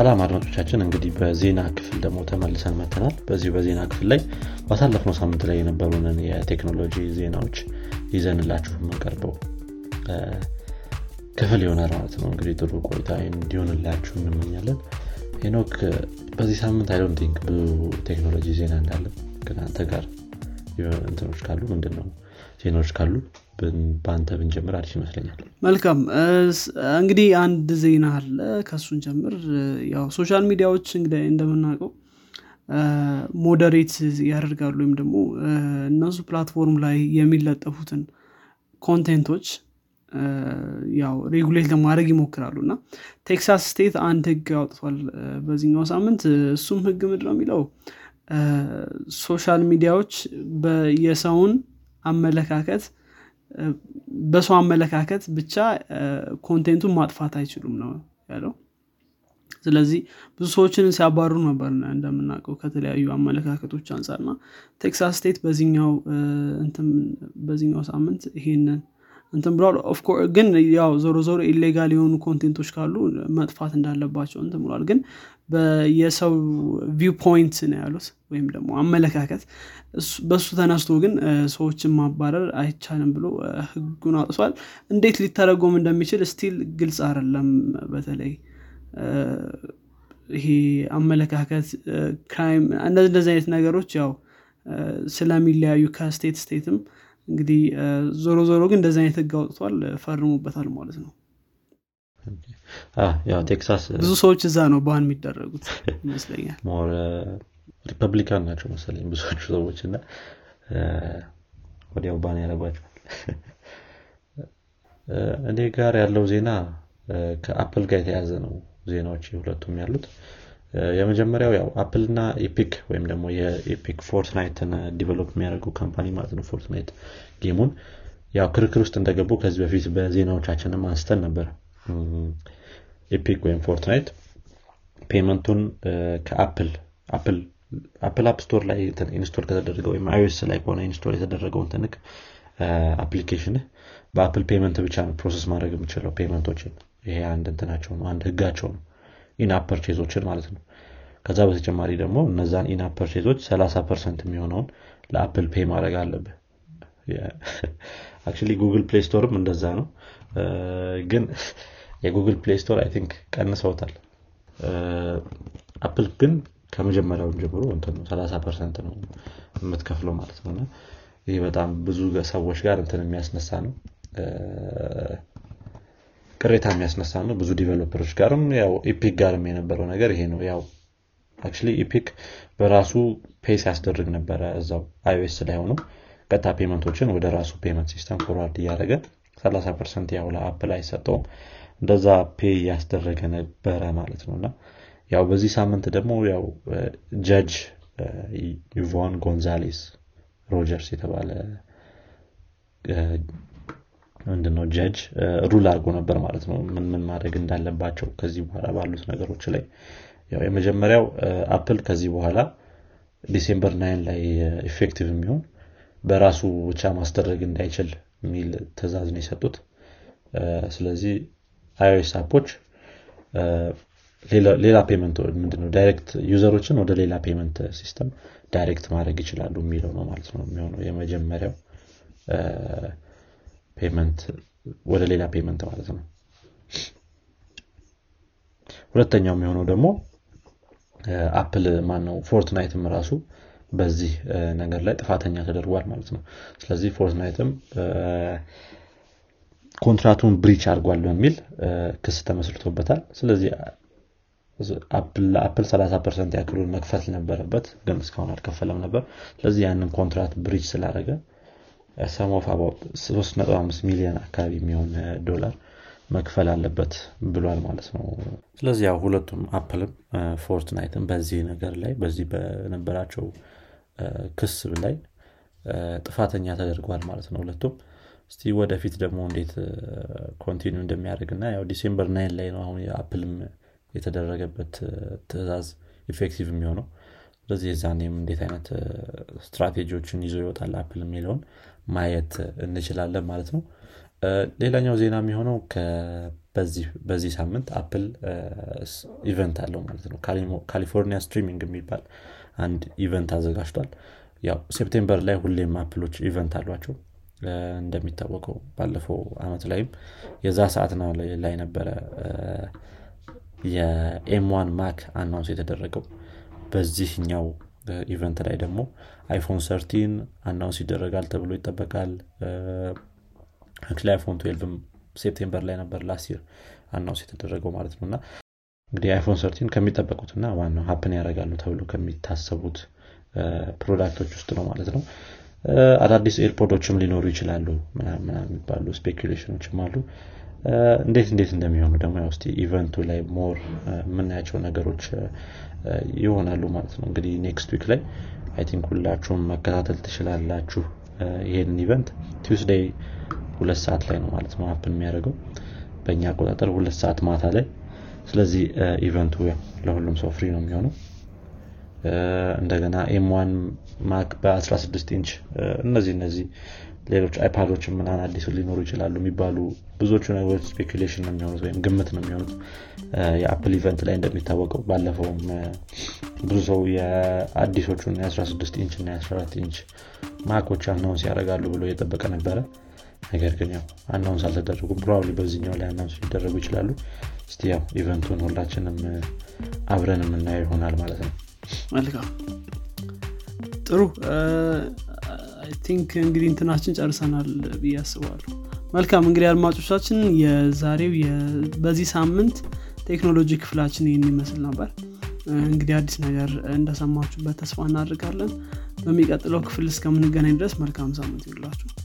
ሰላም አድማጮቻችን እንግዲህ በዜና ክፍል ደግሞ ተመልሰን መጥተናል በዚሁ በዜና ክፍል ላይ ባሳለፍነው ሳምንት ላይ የነበሩንን የቴክኖሎጂ ዜናዎች ይዘንላችሁ የምንቀርበው ክፍል ይሆናል ማለት ነው። እንግዲህ ጥሩ ቆይታ እንዲሆንላችሁ እንመኛለን። ሄኖክ በዚህ ሳምንት I don't think ብዙ ቴክኖሎጂ ዜና እንዳለ ግን አንተ ጋር እንትኖች ካሉ ምንድን ነው ዜናዎች ካሉ በአንተ ብንጀምር አዲስ ይመስለኛል። መልካም። እንግዲህ አንድ ዜና አለ። ከእሱን ጀምር። ያው social ሚዲያዎች እንግዲህ እንደምናውቀው moderate ያደርጋሉ ወይም ደግሞ እነሱ platform ላይ የሚለጠፉትን content ኦች ያው regulate ለማድረግ ይሞክራሉ። እና ቴክሳስ state አንድ ህግ አውጥቷል። በዚህኛው ሳምንት እሱም ህግ ምንድነው የሚለው social ሚዲያዎች የሰውን አመለካከት በሰው አመለካከት ብቻ content ኡን ማጥፋት አይችሉም ነው ያለው። ስለዚህ ብዙ ሰዎችን ሲያባሩ ነበር እንደምናውቀው ከተለያዩ አመለካከቶች አንጻርና ቴክሳስ state በዚኛው በዚኛው ሳምንት ይሄንን እንትን ብሏል። ግን ያው ዞሮ ዞሮ illegal የሆኑ content ኦች ካሉ መጥፋት እንዳለባቸው እንትን ብሏል። ግን የሰው view point ነው ያሉት ወይም ደግሞ አመለካከት። በሱ ተነስቶ ግን ሰዎችን ማባረር አይቻልም ብሎ ህጉን አውጥቷል። እንዴት ሊተረጎም እንደሚችል still ግልጽ አይደለም። በተለይ ይሄ አመለካከት crime እንደዚህ አይነት ነገሮች ያው ስለሚለያዩ ከ state state ም እንግዲህ ዞሮ ዞሮ ግን እንደዚህ አይነት ህግ አውጥቷል ፈርሙበታል ማለት ነው ቴክሳስ ብዙ ሰዎች እዛ ነው ban የሚደረጉት ይመስለኛል። ሪፐብሊካን ናቸው መሰለኝ ብዙዎቹ ሰዎች እና ወዲያው ban ያደረጓቸዋል እኔ ጋር ያለው ዜና ከአፕል ጋር የተያዘ ነው ዜናዎች ሁለቱም ያሉት። የመጀመሪያው ያው አፕል እና ኤፒክ ወይም ደግሞ የኤፒክ ፎርትናይትን develop የሚያደርገው company ማለት ነው ፎርትናይት game ኡን። ያው ክርክር ውስጥ እንደገቡ ከዚህ በፊት በዜናዎቻችንም አንስተን ነበር ኤፒክ ወይም ፎርትናይት payment ኡን ከአፕል አፕል አፕል App Store ላይ install ከተደረገ ወይም አይኦኤስ ላይ ከሆነ install የተደረገውን ትንቅ application በአፕል payment ብቻ ነው process ማድረግ የምችለው payment ኦችን ይሄ አንድ እንትናቸው ነው አንድ ህጋቸው ነው። in-app ማለት ነው። ከዛ በተጨማሪ ደግሞ እነዛን in-app purchase ኦች 30 percent የሚሆነውን ለአፕል pay ማድረግ አለብህ። actually ጉግል ፕሌይ ስቶርም እንደዛ ነው። ግን የጉግል ፕሌይ ስቶር I think ቀንሰውታል። አፕል ግን ከመጀመሪያውን ጀምሮ እንትን ነው 30 percent ነው የምትከፍለው ማለት ነው። ይህ በጣም ብዙ ሰዎች ጋር እንትን የሚያስነሳ ነው። ቅሬታ የሚያስነሳ ነው። ብዙ developer ኦች ጋርም ያው ኢፒክ ጋርም የነበረው ነገር ይሄ ነው። ያው actually ኢፒክ በራሱ pay ሲያስደርግ ነበረ እዛው አይኦኤስ ላይ ሆኖ ቀጥታ payment ኦችን ወደ ራሱ payment system forward እያደረገ 30 percent ያው ለአፕል አይሰጠውም እንደዛ pay እያስደረገ ነበረ ማለት ነው። እና ያው በዚህ ሳምንት ደግሞ ያው ጀጅ ዩቮን ጎንዛሌስ ሮጀርስ የተባለ ምንድነው judge rule አድርጎ ነበር ማለት ነው። ምን ምን ማድረግ እንዳለባቸው ከዚህ በኋላ ባሉት ነገሮች ላይ ያው የመጀመሪያው አፕል ከዚህ በኋላ December nine ላይ effective የሚሆን በራሱ ብቻ ማስደረግ እንዳይችል የሚል ትእዛዝ ነው የሰጡት። ስለዚህ አይኦኤስ app ኦች ሌላ payment ምንድነው? direct user ኦችን ወደ ሌላ payment system direct ማድረግ ይችላሉ የሚለው ነው ማለት ነው የሚሆነው የመጀመሪያው payment ወደ ሌላ payment ማለት ነው። ሁለተኛው የሚሆነው ደግሞ አፕል ማን ነው ፎርትናይትም ራሱ በዚህ ነገር ላይ ጥፋተኛ ተደርጓል ማለት ነው። ስለዚህ ፎርትናይትም ኮንትራቱን breach አድርጓል በሚል ክስ ተመስርቶበታል። ስለዚህ አፕል 30 percent ያክሉን መክፈል ነበረበት። ግን እስካሁን አልከፈለም ነበር። ስለዚህ ያንን ኮንትራት breach ስላደረገ sum of 3.5 ሚሊዮን አካባቢ የሚሆን ዶላር መክፈል አለበት ብሏል ማለት ነው። ስለዚህ ያው ሁለቱም አፕልም ፎርትናይትም በዚህ ነገር ላይ በዚህ በነበራቸው ክስ ላይ ጥፋተኛ ተደርጓል ማለት ነው ሁለቱም እስቲ ወደፊት ደግሞ እንዴት continue እንደሚያደርግ እና ያው December nine ላይ ነው አሁን የአፕልም የተደረገበት ትእዛዝ effective የሚሆነው። ስለዚህ የዛኔም እንዴት አይነት ስትራቴጂዎችን ይዞ ይወጣል አፕል የሚለውን ማየት እንችላለን ማለት ነው። ሌላኛው ዜና የሚሆነው በዚህ ሳምንት አፕል event አለው ማለት ነው። California Streaming የሚባል አንድ event አዘጋጅቷል። ያው September ላይ ሁሌም አፕሎች event አሏቸው እንደሚታወቀው ባለፈው አመት ላይም የዛ ሰዓት ላይ ነበረ የ M1 ማክ announce የተደረገው። በዚህኛው event ላይ ደግሞ አይፎን ሰርቲን announce ይደረጋል ተብሎ ይጠበቃል። actually አይፎን twelve ም September ላይ ነበር last year announce የተደረገው ማለት ነው። እና እንግዲህ አይፎን thirteen ከሚጠበቁትና ዋናው happen ያደርጋሉ ተብሎ ከሚታሰቡት product ኦች ውስጥ ነው ማለት ነው አዳዲስ ኤርፖዶችም ሊኖሩ ይችላሉ ምናምን የሚባሉ speculation ኦችም አሉ። እንዴት እንዴት እንደሚሆኑ ደግሞ ያው event ኡ ላይ more የምናያቸው ነገሮች ይሆናሉ ማለት ነው። እንግዲህ next week ላይ I think ሁላችሁም መከታተል ትችላላችሁ ይሄንን event። Tuesday ሁለት ሰዓት ላይ ነው ማለት ነው happen የሚያደርገው። በእኛ አቆጣጠር ሁለት ሰዓት ማታ ላይ። ስለዚህ event ኡ ለሁሉም ሰው free ነው የሚሆነው። እንደገና M1 ማክ በ16 ኢንች እነዚህ እነዚህ ሌሎች አይፓዶችን ምናምን አዲሱ ሊኖሩ ይችላሉ የሚባሉ ብዙዎቹ ነገሮች speculation ነው የሚሆኑት ወይም ግምት ነው የሚሆኑት። የአፕል event ላይ እንደሚታወቀው ባለፈውም ብዙ ሰው የአዲሶቹን የ16 ኢንች እና የ14 ኢንች ማኮች announce ያደርጋሉ ብሎ እየጠበቀ ነበረ። ነገር ግን ያው announce አልተደረጉም። probably በዚህኛው ላይ announce ሊደረጉ ይችላሉ። እስቲ ያው event ኡን ሁላችንም አብረን የምናየው ይሆናል ማለት ነው። መልካም ጥሩ። think እንግዲህ እንትናችን ጨርሰናል ብዬ አስባለሁ። መልካም እንግዲህ አድማጮቻችን የዛሬው በዚህ ሳምንት ቴክኖሎጂ ክፍላችን ይህን ይመስል ነበር። እንግዲህ አዲስ ነገር እንደሰማችሁበት ተስፋ እናደርጋለን በሚቀጥለው ክፍል እስከምንገናኝ ድረስ መልካም ሳምንት ይውላችሁ ቻው